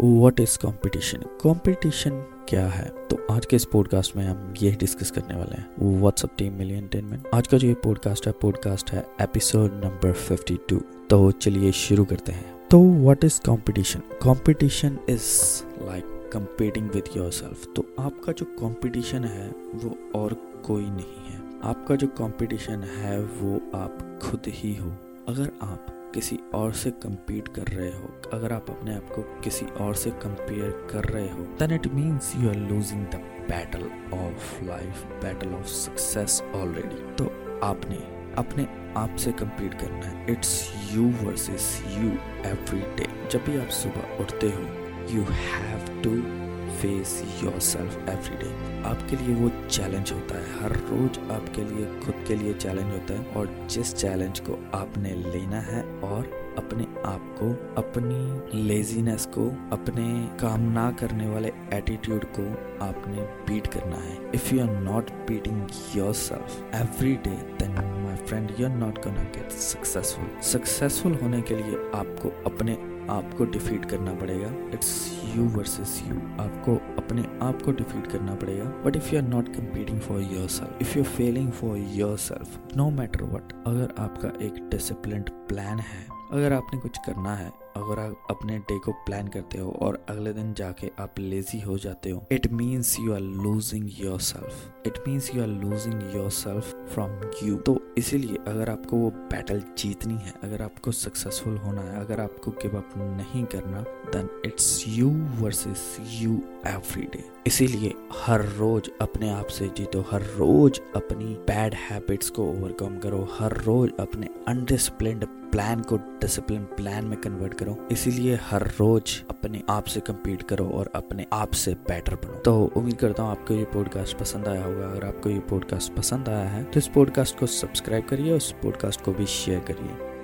What is competition competition क्या है? तो आज के इस पॉडकास्ट में हम ये डिस्कस करने वाले हैं। व्हाट्सअप टीम मिलियन टेनमेंट आज का जो ये पॉडकास्ट है पॉडकास्ट है एपिसोड नंबर 52 तो चलिए शुरू करते हैं। तो what is competition competition is like competing with yourself तो आपका जो कंपटीशन है, वो और कोई नहीं है। आपका जो कंपटीशन है, वो आप खुद ही हो। अगर आप किसी और से compete कर रहे हो, अगर आप अपने आप को किसी और से कंपेयर कर रहे हो then it means you are losing the battle of life battle of success already तो आपने अपने आप से compete करना है। It's you versus you every day जब भी आप सुबह उठते हो you have to face yourself every day आपके लिए वो चैलेंज होता है। हर रोज आपके लिए, खुद के लिए चैलेंज होता है और जिस चैलेंज को आपने लेना है और अपने आप को, अपनी लेजीनेस को, अपने काम ना करने वाले एटीट्यूड को आपने बीट करना है। If you are not beating yourself every day then my friend you are not gonna get successful successful होने के लिए आपको अपने आपको डिफीट करना पड़ेगा। इट्स यू वर्सेस यू आपको अपने आप को डिफीट करना पड़ेगा but if you are not competing for yourself if you failing for yourself no matter what अगर आपका एक डिसिप्लिन प्लान है, अगर आपने कुछ करना है अगर आप अपने डे को प्लान करते हो और अगले दिन जाके आप लेजी हो जाते हो it means you are losing yourself it means you are losing yourself from you तो इसीलिए अगर आपको वो बैटल जीतनी है, अगर आपको सक्सेसफुल होना है, अगर आपको गिव अप नहीं करना then it's you versus you every day इसीलिए हर रोज अपने आप से जीतो, हर रोज अपनी बैड हैबिट्स को ओवरकम करो, हर रोज अपने अनडिसिप्लिन प्लान को डिसिप्लिन प्लान में कन्वर्ट करो। इसीलिए हर रोज अपने आप से कम्पीट करो और अपने आप से बेटर बनो। तो उम्मीद करता हूँ आपको ये पॉडकास्ट पसंद आया होगा। अगर आपको ये पॉडकास्ट पसंद आया है तो इस पॉडकास्ट को सब्सक्राइब करिए और इस पॉडकास्ट को भी शेयर करिए।